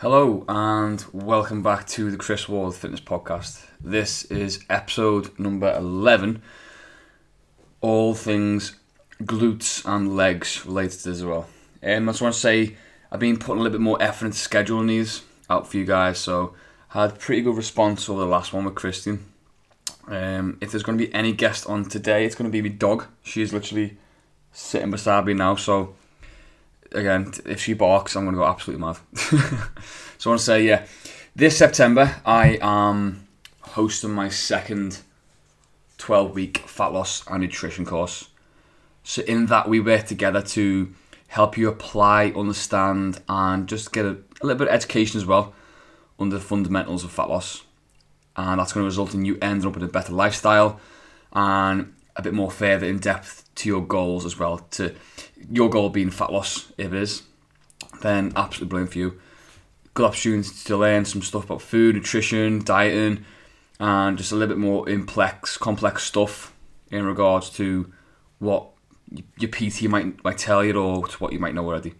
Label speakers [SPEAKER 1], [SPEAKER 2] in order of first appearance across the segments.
[SPEAKER 1] Hello and welcome back to the Chris Ward Fitness Podcast. This is episode number 11. All things glutes and legs related to this as well. Um, I just want to say I've been putting a little bit more effort into scheduling these out for you guys, so I had pretty good response over the last one with Christian. Um, if there's going to be any guest on today, it's going to be my dog. She's literally sitting beside me now, so again, if she barks, I'm going to go absolutely mad. so I want to say, yeah, this September I am hosting my second 12 week fat loss and nutrition course. So in that we work together to help you apply, understand, and just get a, a little bit of education as well under the fundamentals of fat loss. And that's going to result in you ending up with a better lifestyle and a bit more further in depth to your goals as well. To your goal being fat loss, if it is, then absolutely brilliant for you. Good opportunity to learn some stuff about food, nutrition, dieting, and just a little bit more complex, complex stuff in regards to what your PT might might tell you or to what you might know already.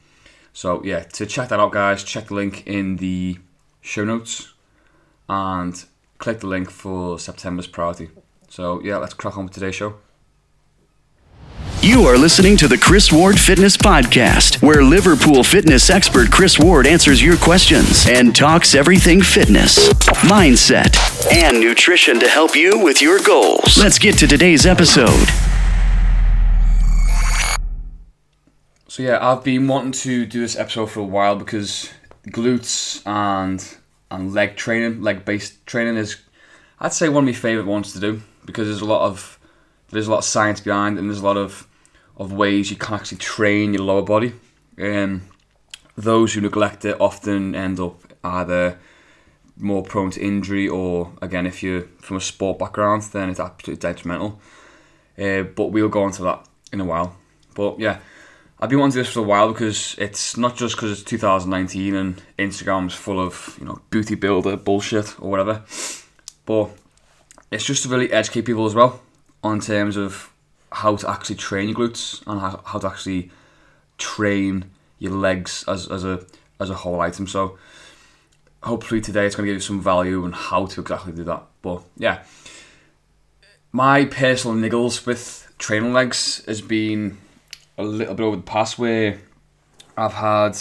[SPEAKER 1] So yeah, to check that out, guys, check the link in the show notes and click the link for September's priority. So yeah, let's crack on with today's show.
[SPEAKER 2] You are listening to the Chris Ward Fitness Podcast, where Liverpool fitness expert Chris Ward answers your questions and talks everything fitness, mindset, and nutrition to help you with your goals. Let's get to today's episode.
[SPEAKER 1] So yeah, I've been wanting to do this episode for a while because glutes and and leg training, leg based training is I'd say one of my favourite ones to do because there's a lot of there's a lot of science behind and there's a lot of of ways you can actually train your lower body. Um, those who neglect it often end up either more prone to injury or again if you're from a sport background then it's absolutely detrimental. Uh, but we'll go into that in a while. But yeah, I've been wanting to do this for a while because it's not just because it's 2019 and Instagram's full of you know beauty builder bullshit or whatever, but it's just to really educate people as well on terms of how to actually train your glutes and how, how to actually train your legs as, as a as a whole item. So hopefully today it's going to give you some value on how to exactly do that. But yeah, my personal niggles with training legs has been a little bit over the past where I've had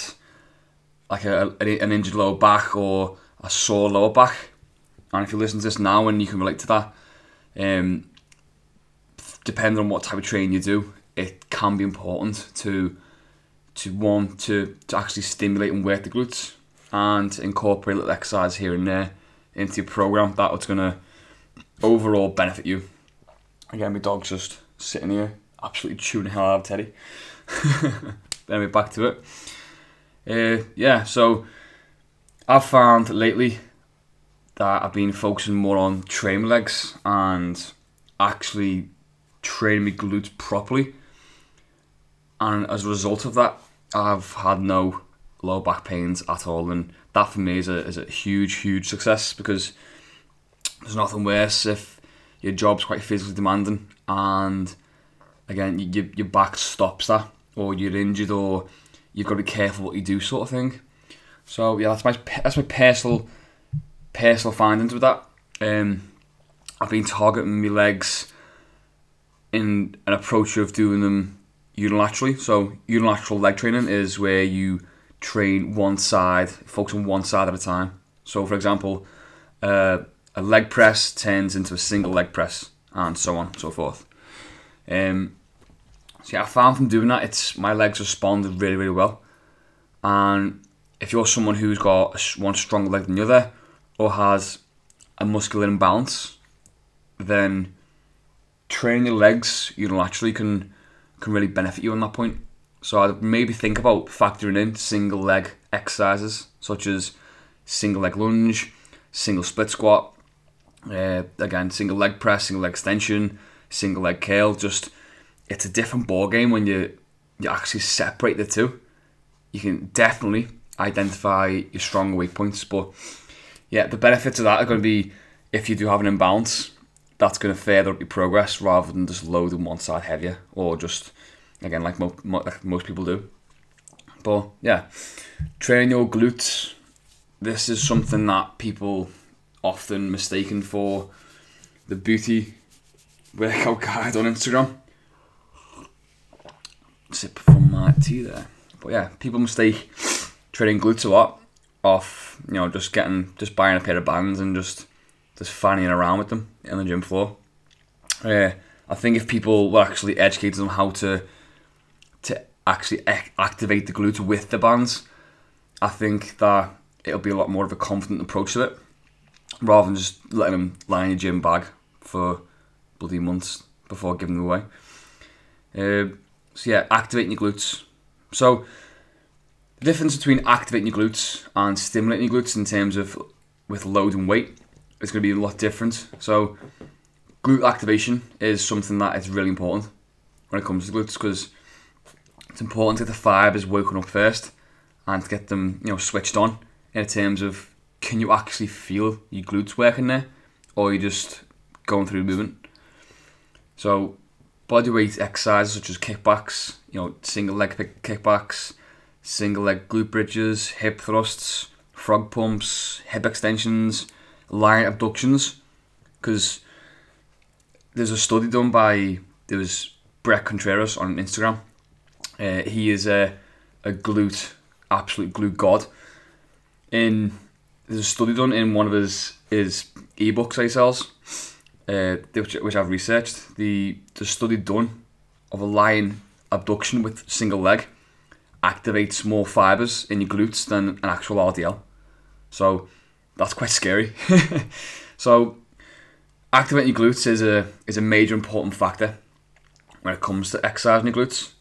[SPEAKER 1] like a, an injured lower back or a sore lower back. And if you listen to this now and you can relate to that, um, depending on what type of training you do, it can be important to to one to, to actually stimulate and work the glutes and incorporate little exercise here and there into your program. that going to overall benefit you. Again, my dog's just sitting here, absolutely chewing the hell out of Teddy. then we're back to it. Uh, yeah, so I've found lately that I've been focusing more on training legs and actually train my glutes properly. And as a result of that, I've had no low back pains at all. And that for me is a, is a huge, huge success because there's nothing worse if your job's quite physically demanding and again, you, your back stops that, or you're injured, or you've got to be careful what you do, sort of thing. So yeah, that's my that's my personal personal findings with that. Um, I've been targeting my legs in an approach of doing them unilaterally. So unilateral leg training is where you train one side, focus on one side at a time. So for example, uh, a leg press turns into a single leg press, and so on and so forth. Um, so yeah, I found from doing that, it's my legs responded really, really well. And if you're someone who's got one stronger leg than the other, or has a muscular imbalance, then training your legs unilaterally can can really benefit you on that point. So I'd maybe think about factoring in single leg exercises such as single leg lunge, single split squat, uh, again single leg press, single leg extension, single leg curl. Just it's a different ball game when you you actually separate the two. You can definitely identify your strong weak points, but yeah, the benefits of that are going to be if you do have an imbalance, that's going to further up your progress rather than just loading one side heavier or just again like, mo- mo- like most people do. But yeah, train your glutes this is something that people often mistaken for the beauty workout guide on Instagram. Sip from my tea there. But yeah, people mistake training glutes a lot off, you know, just getting, just buying a pair of bands and just, just fanning around with them on the gym floor. Yeah, I think if people were actually educated on how to, to actually ac- activate the glutes with the bands, I think that it'll be a lot more of a confident approach to it, rather than just letting them lie in your gym bag for bloody months before giving them away. Uh, so yeah, activating your glutes. So the difference between activating your glutes and stimulating your glutes in terms of with load and weight is going to be a lot different. So glute activation is something that is really important when it comes to glutes because it's important to get the fibers woken up first and to get them you know switched on in terms of can you actually feel your glutes working there or you just going through the movement. So bodyweight exercises such as kickbacks, you know, single leg kickbacks, single leg glute bridges, hip thrusts, frog pumps, hip extensions, lying abductions. Because there's a study done by there was Bret Contreras on Instagram. Uh, he is a a glute absolute glute god. In there's a study done in one of his his ebooks he sells uh, which, which I've researched, the, the study done of a lying abduction with single leg activates more fibers in your glutes than an actual RDL. So that's quite scary. so activating your glutes is a is a major important factor when it comes to exercising your glutes.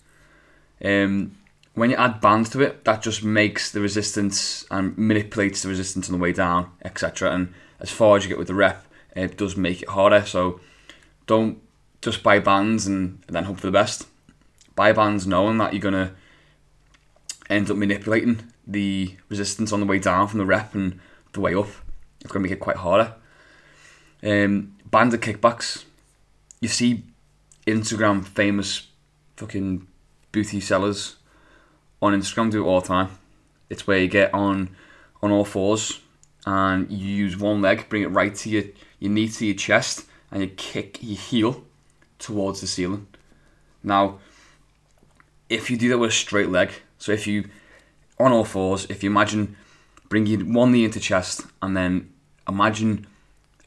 [SPEAKER 1] Um, when you add bands to it, that just makes the resistance and manipulates the resistance on the way down, etc. And as far as you get with the rep, it does make it harder. So don't just buy bands and, then hope for the best. Buy bands knowing that you're gonna end up manipulating the resistance on the way down from the rep and the way up. It's gonna make it quite harder. Um, banded kickbacks. You see Instagram famous fucking booty sellers on Instagram do it all the time. It's where you get on on all fours and you use one leg, bring it right to your your knee to your chest, and you kick your heel towards the ceiling. Now, if you do that with a straight leg, so if you on all fours, if you imagine bringing one knee into chest and then imagine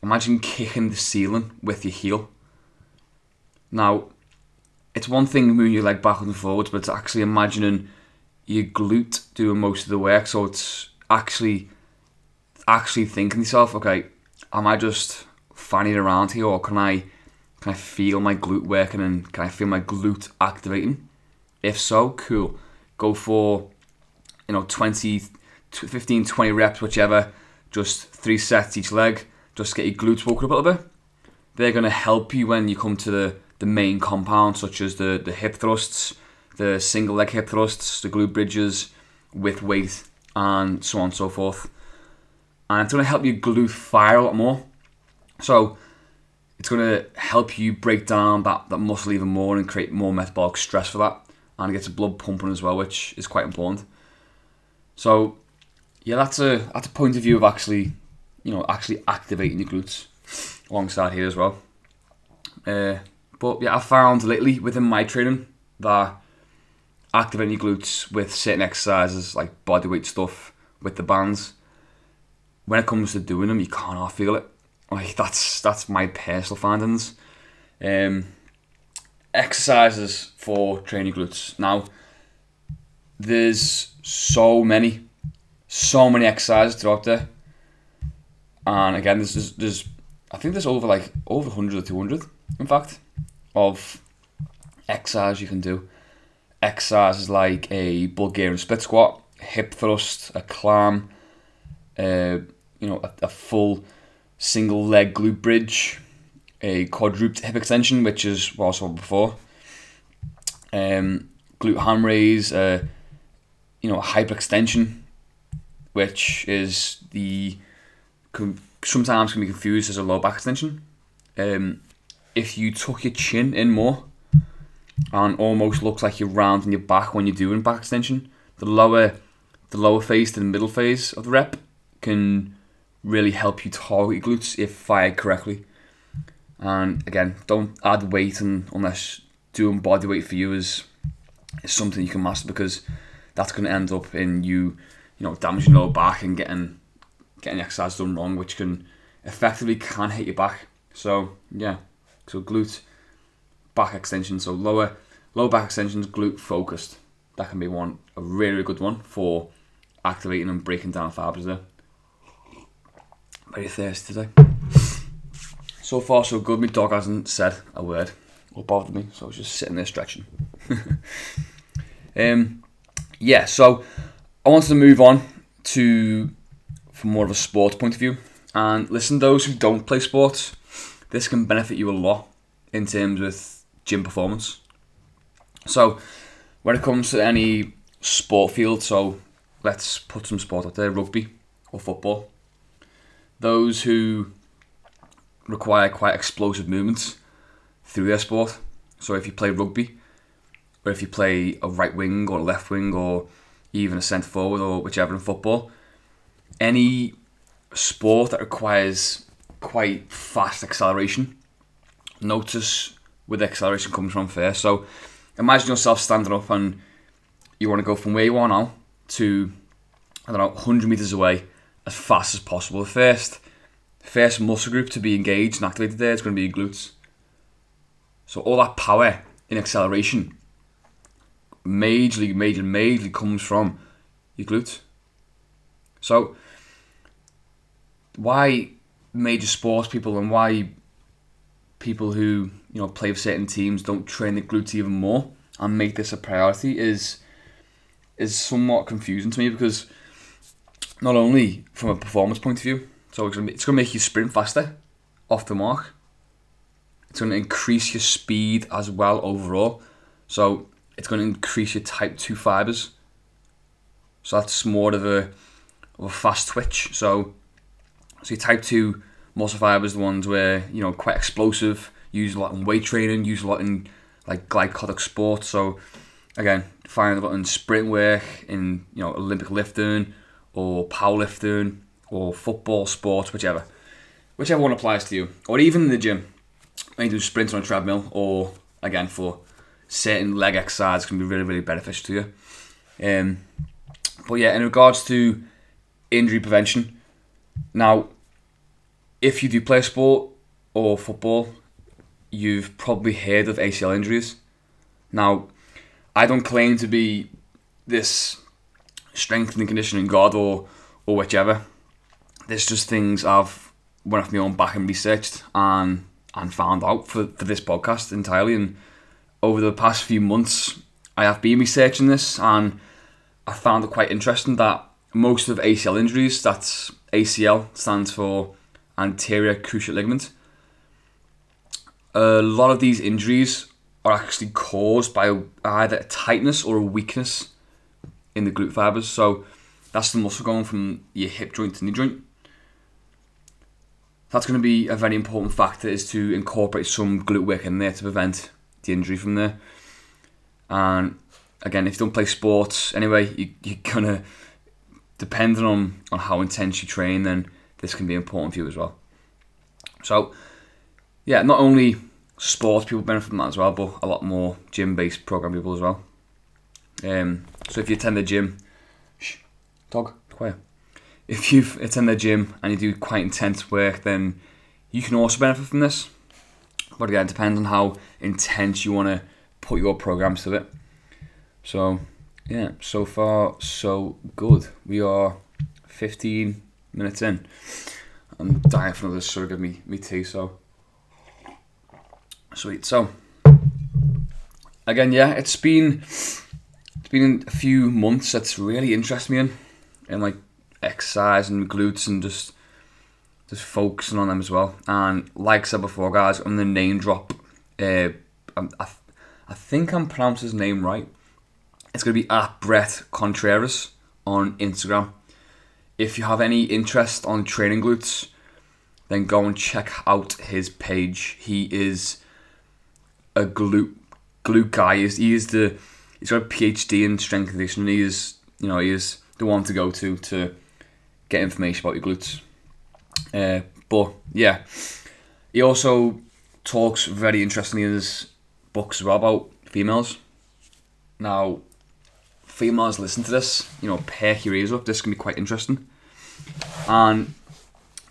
[SPEAKER 1] imagine kicking the ceiling with your heel. Now, it's one thing moving your leg backwards and forwards, but it's actually imagining your glute doing most of the work. So it's actually actually thinking to yourself, okay, am I just fanning around here, or can I can I feel my glute working and can I feel my glute activating? If so, cool. Go for you know 20, 15, 20 reps, whichever. Just three sets each leg. Just get your glutes woken up a little bit. They're going to help you when you come to the, the main compound, such as the, the hip thrusts, the single leg hip thrusts, the glute bridges with weight, and so on and so forth and it's going to help your glute fire a lot more. So it's going to help you break down that, that muscle even more and create more metabolic stress for that, and it gets the blood pumping as well, which is quite important. So yeah, that's a that's a point of view of actually, you know, actually activating your glutes alongside here as well. Uh, but yeah, I found lately within my training that activating your glutes with certain exercises like bodyweight stuff with the bands when it comes to doing them, you can't feel it. Like that's that's my personal findings. Um, exercises for training glutes. Now, there's so many, so many exercises throughout there, and again, there's, there's, there's I think there's over like over hundred or two hundred, in fact, of exercises you can do. Exercises like a Bulgarian split squat, hip thrust, a clam. Uh, you know, a, a full single leg glute bridge, a quadruped hip extension, which is what I saw before, um, glute ham raise, uh, you know, a hyperextension, which is the sometimes can be confused as a low back extension. Um, if you tuck your chin in more and almost looks like you're rounding your back when you're doing back extension, the lower the lower phase to the middle phase of the rep can really help you target your glutes if fired correctly. And again, don't add weight unless doing body weight for you is, is something you can master because that's going to end up in you, you know, damaging your back and getting getting exercise done wrong, which can effectively can hit your back. So yeah, so glute back extension, so lower lower back extensions, glute focused. That can be one a really, really good one for activating and breaking down fibers there. Very thirsty today. So far, so good. My dog hasn't said a word or bothered me, so I was just sitting there stretching. um, yeah, so I wanted to move on to from more of a sports point of view. And listen, those who don't play sports, this can benefit you a lot in terms with gym performance. So, when it comes to any sport field, so let's put some sport out there rugby or football. Those who require quite explosive movements through their sport. So, if you play rugby, or if you play a right wing or a left wing, or even a centre forward or whichever in football, any sport that requires quite fast acceleration, notice where the acceleration comes from first. So imagine yourself standing up and you want to go from where you are now to I don't know 100 meters away as fast as possible. The first first muscle group to be engaged and activated there is going to be your glutes. So all that power in acceleration majorly, majorly, majorly comes from your glutes. So why major sports people and why people who you know play for certain teams don't train the glutes even more and make this a priority is is somewhat confusing to me because not only from a performance point of view, so it's it's gonna make you sprint faster off the mark. It's gonna increase your speed as well overall. So it's gonna increase your type two fibers. So that's more of a of a fast twitch. So so your type 2 muscle fibers, the ones where, you know, quite explosive, use a lot in weight training, use a lot in like glycotic sports. So again, find a lot in sprint work, in, you know, Olympic lifting or powerlifting or football sports, whichever. Whichever one applies to you. Or even in the gym. When you do sprints on a treadmill or again for certain leg exercise can be really, really beneficial to you. Um, but yeah, in regards to injury prevention, now, if you do play sport or football, you've probably heard of ACL injuries. Now, I don't claim to be this strength and conditioning god or or whichever. There's just things I've went off my own back and researched and and found out for, for this podcast entirely. And over the past few months, I have been researching this and I found it quite interesting that most of ACL injuries, that's ACL stands for anterior cruciate ligament. A lot of these injuries are actually caused by either a tightness or a weakness in the glute fibers. So that's the muscle going from your hip joint to knee joint. That's going to be a very important factor is to incorporate some glute work in there to prevent the injury from there. And again, if you don't play sports anyway, you, you're gonna depending on, on how intense you train, then this can be important for you as well. So, yeah, not only sports people benefit from that as well, but a lot more gym based program people as well. Um, so, if you attend the gym, shh, dog, quiet. If you attend the gym and you do quite intense work, then you can also benefit from this. But again, it depends on how intense you want to put your programs to it. So, yeah, so far so good. We are 15 minutes in. I'm dying for another slug of me, me tea, so sweet. So again, yeah, it's been it's been a few months that's really interested me in, in like exercise and glutes and just just focusing on them as well. And like I said before, guys, I'm the name drop. Uh, I, I think I'm pronouncing his name right. It's going to be at Bret Contreras on Instagram. If you have any interest on training glutes, then go and check out his page. He is a glute glute guy. He is, he is the he's got a PhD in strength conditioning. He is you know he is the one to go to to get information about your glutes. Uh, but yeah, he also talks very interestingly in his books about females. Now, females listen to this, you know, perk your ears up. This can be quite interesting. And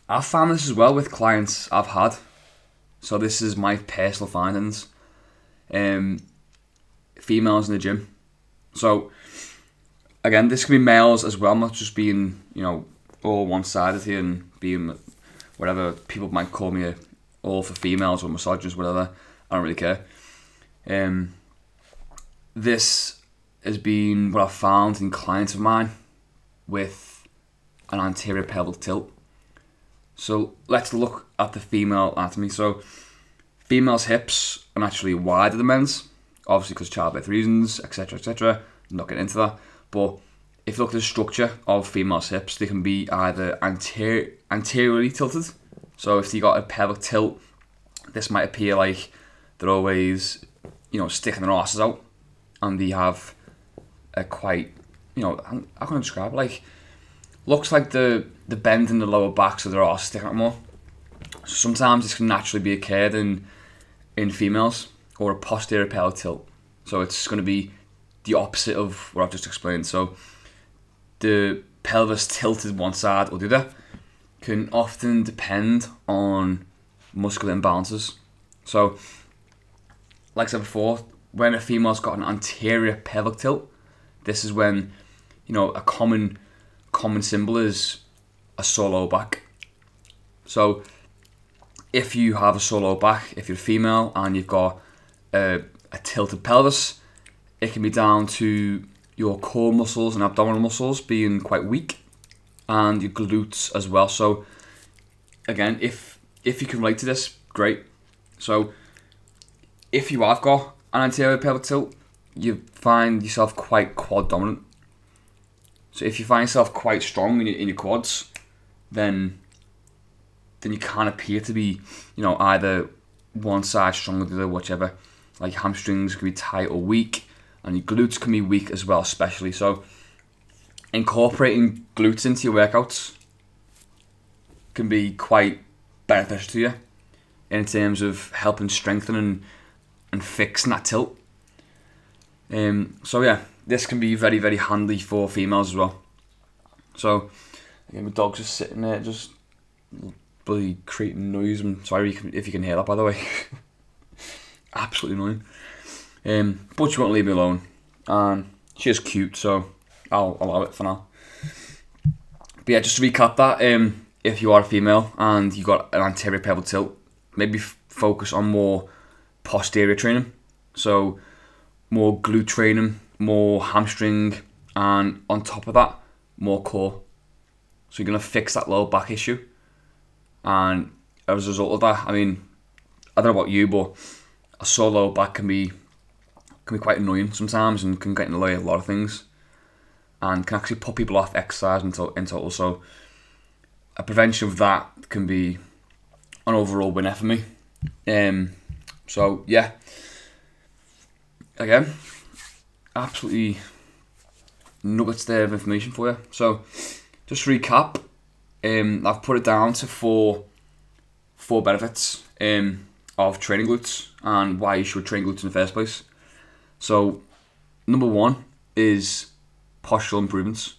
[SPEAKER 1] I've found this as well with clients I've had. So this is my personal findings. Um, females in the gym. So again, this can be males as well, not just being you know all one sided here and being whatever people might call me all for females or misogynist, whatever. I don't really care. Um, this has been what I've found in clients of mine with an anterior pelvic tilt. So let's look at the female anatomy. So females' hips are naturally wider than men's, obviously because childbirth reasons, etc., etc. Not getting into that, but if you look at the structure of females' hips, they can be either anterior, anteriorly tilted. So if you got a pelvic tilt, this might appear like they're always, you know, sticking their asses out, and they have a quite, you know, how can I describe it? Like, looks like the the bend in the lower back, so their arse sticking out more. So sometimes this can naturally be occurred in in females or a posterior pelvic tilt. So it's going to be the opposite of what I've just explained. So the pelvis tilted one side or the other can often depend on muscular imbalances. So, like I said before, when a female's got an anterior pelvic tilt, this is when you know a common common symbol is a solo back. So, if you have a solo back, if you're female and you've got a, a tilted pelvis, it can be down to your core muscles and abdominal muscles being quite weak, and your glutes as well. So, again, if if you can relate to this, great. So, if you have got an anterior pelvic tilt, you find yourself quite quad dominant. So, if you find yourself quite strong in your, in your quads, then then you can't appear to be, you know, either one side stronger than the other, whichever. Like hamstrings can be tight or weak and your glutes can be weak as well, especially. So, incorporating glutes into your workouts can be quite beneficial to you in terms of helping strengthen and, and fixing that tilt. Um, so yeah, this can be very very handy for females as well. So again, my dog's just sitting there, just bloody creating noise. I'm sorry if you can hear that, by the way. Absolutely annoying. Um, but she won't leave me alone, and she is cute, so I'll allow it for now. But yeah, just to recap that, um, if you are a female and you got an anterior pelvic tilt, maybe f- focus on more posterior training. So more glute training, more hamstring, and on top of that, more core. So you're gonna fix that lower back issue. And as a result of that, I mean, I don't know about you, but a sore lower back can be can be quite annoying sometimes and can get in the way of a lot of things and can actually put people off exercise in, to- in total. So a prevention of that can be an overall winner for me. Um, so yeah, again, absolutely nuggets there of information for you. So just recap, um, I've put it down to four four benefits um, of training glutes and why you should train glutes in the first place. So, number one is postural improvements.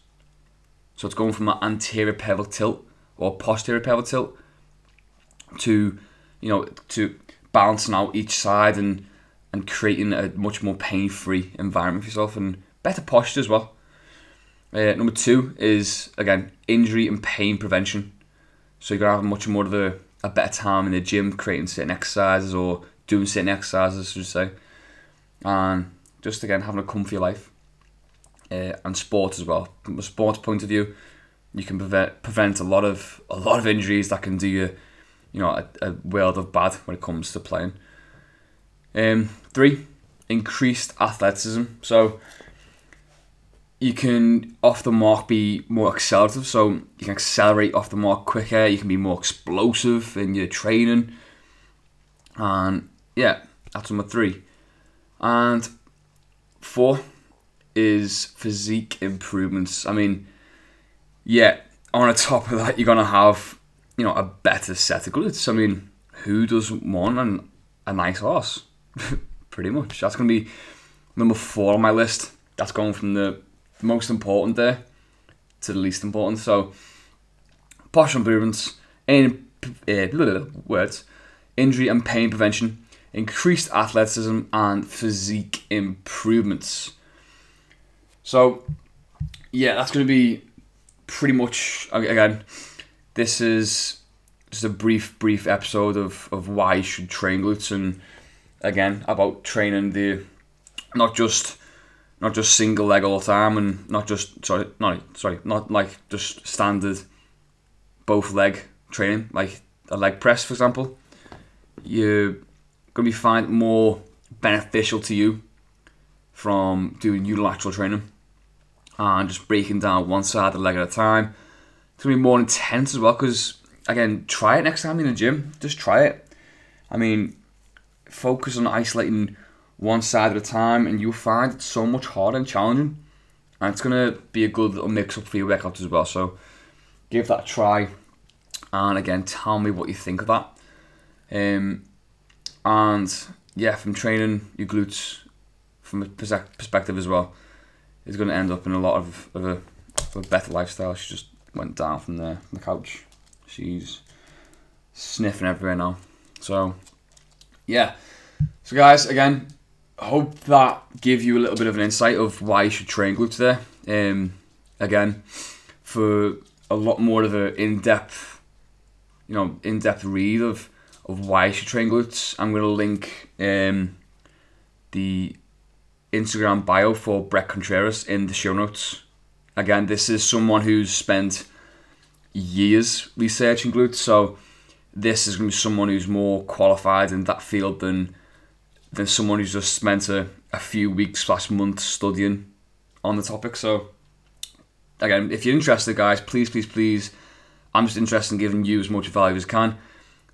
[SPEAKER 1] So it's going from an anterior pelvic tilt or posterior pelvic tilt to, you know, to balancing out each side and and creating a much more pain-free environment for yourself and better posture as well. Uh, number two is again injury and pain prevention. So you're gonna have much more of a, a better time in the gym creating certain exercises or doing certain exercises, should say and just again having a comfy life uh, and sport as well. From a sports point of view, you can prevent prevent a lot of a lot of injuries that can do you, you know, a, a world of bad when it comes to playing. Um, three, increased athleticism. So you can off the mark be more accelerative. So you can accelerate off the mark quicker. You can be more explosive in your training. And yeah, that's number three. And four is physique improvements. I mean, yeah, on top of that, you're gonna have you know a better set of glutes. I mean, who doesn't want an, a nice horse? Pretty much. That's gonna be number four on my list. That's going from the most important there to the least important. So, posture improvements in uh, words, injury and pain prevention, increased athleticism, and physique improvements. So, yeah, that's going to be pretty much again. This is just a brief, brief episode of, of why you should train glutes and again about training the not just not just single leg all the time and not just sorry not sorry not like just standard both leg training like a leg press for example you're going to be find more beneficial to you from doing unilateral training and just breaking down one side of the leg at a time. It's going to be more intense as well because, again, try it next time in the gym. Just try it. I mean, focus on isolating one side at a time and you'll find it so much harder and challenging. And it's going to be a good little mix up for your workouts as well. So give that a try. And again, tell me what you think of that. Um, and yeah, from training your glutes from a perspective as well is going to end up in a lot of, of, a, of a better lifestyle. She just went down from the, from the couch. She's sniffing everywhere now. So, yeah. So, guys, again, hope that give you a little bit of an insight of why you should train glutes there. Um, again, for a lot more of an in-depth, you know, in-depth read of of why you train glutes, I'm going to link um, the Instagram bio for Bret Contreras in the show notes. Again, this is someone who's spent years researching glutes, so this is going to be someone who's more qualified in that field than than someone who's just spent a, a few weeks slash months studying on the topic. So again, if you're interested, guys, please, please, please, I'm just interested in giving you as much value as I can.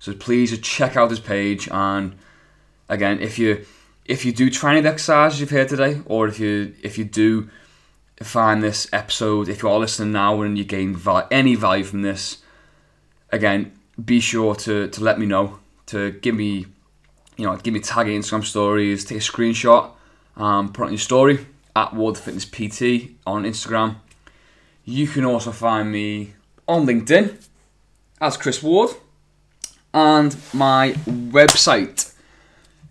[SPEAKER 1] So please check out this page and again, if you if you do try any of the exercises you've heard today, or if you if you do find this episode, if you are listening now and you gain val- any value from this, again, be sure to, to let me know, to give me, you know, give me tag Instagram stories, take a screenshot, um, put on your story at Ward Fitness PT on Instagram. You can also find me on LinkedIn as Chris Ward, and my website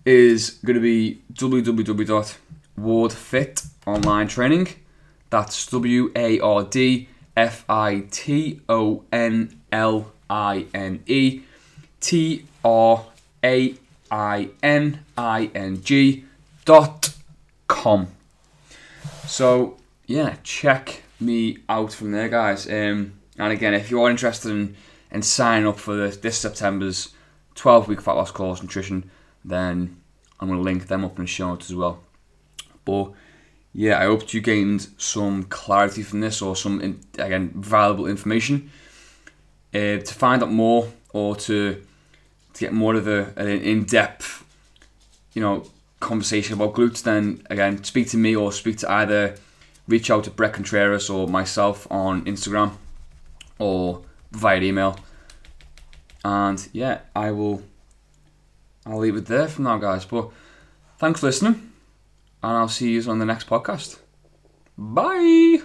[SPEAKER 1] is going to be www.wardfit online. That's W A R D F I T O N L I N E T R A I N I N G dot com. So yeah, check me out from there, guys. Um, and again, if you are interested in, in sign up for this, this September's 12 week fat loss course nutrition, then I'm going to link them up in the show notes as well. But yeah, I hope you gained some clarity from this or some, again, valuable information. Uh, to find out more or to, to get more of a, an in depth, you know, conversation about glutes, then again, speak to me or speak to either reach out to Bret Contreras or myself on Instagram or via email. And yeah, I will I'll leave it there for now, guys. But thanks for listening, and I'll see you on the next podcast. Bye.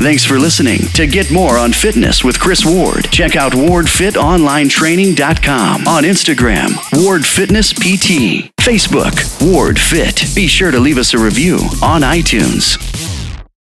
[SPEAKER 2] Thanks for listening. To get more on fitness with Chris Ward, check out wardfitonlinetraining.com on Instagram, Ward Fitness PT, Facebook, Ward Fit. Be sure to leave us a review on iTunes.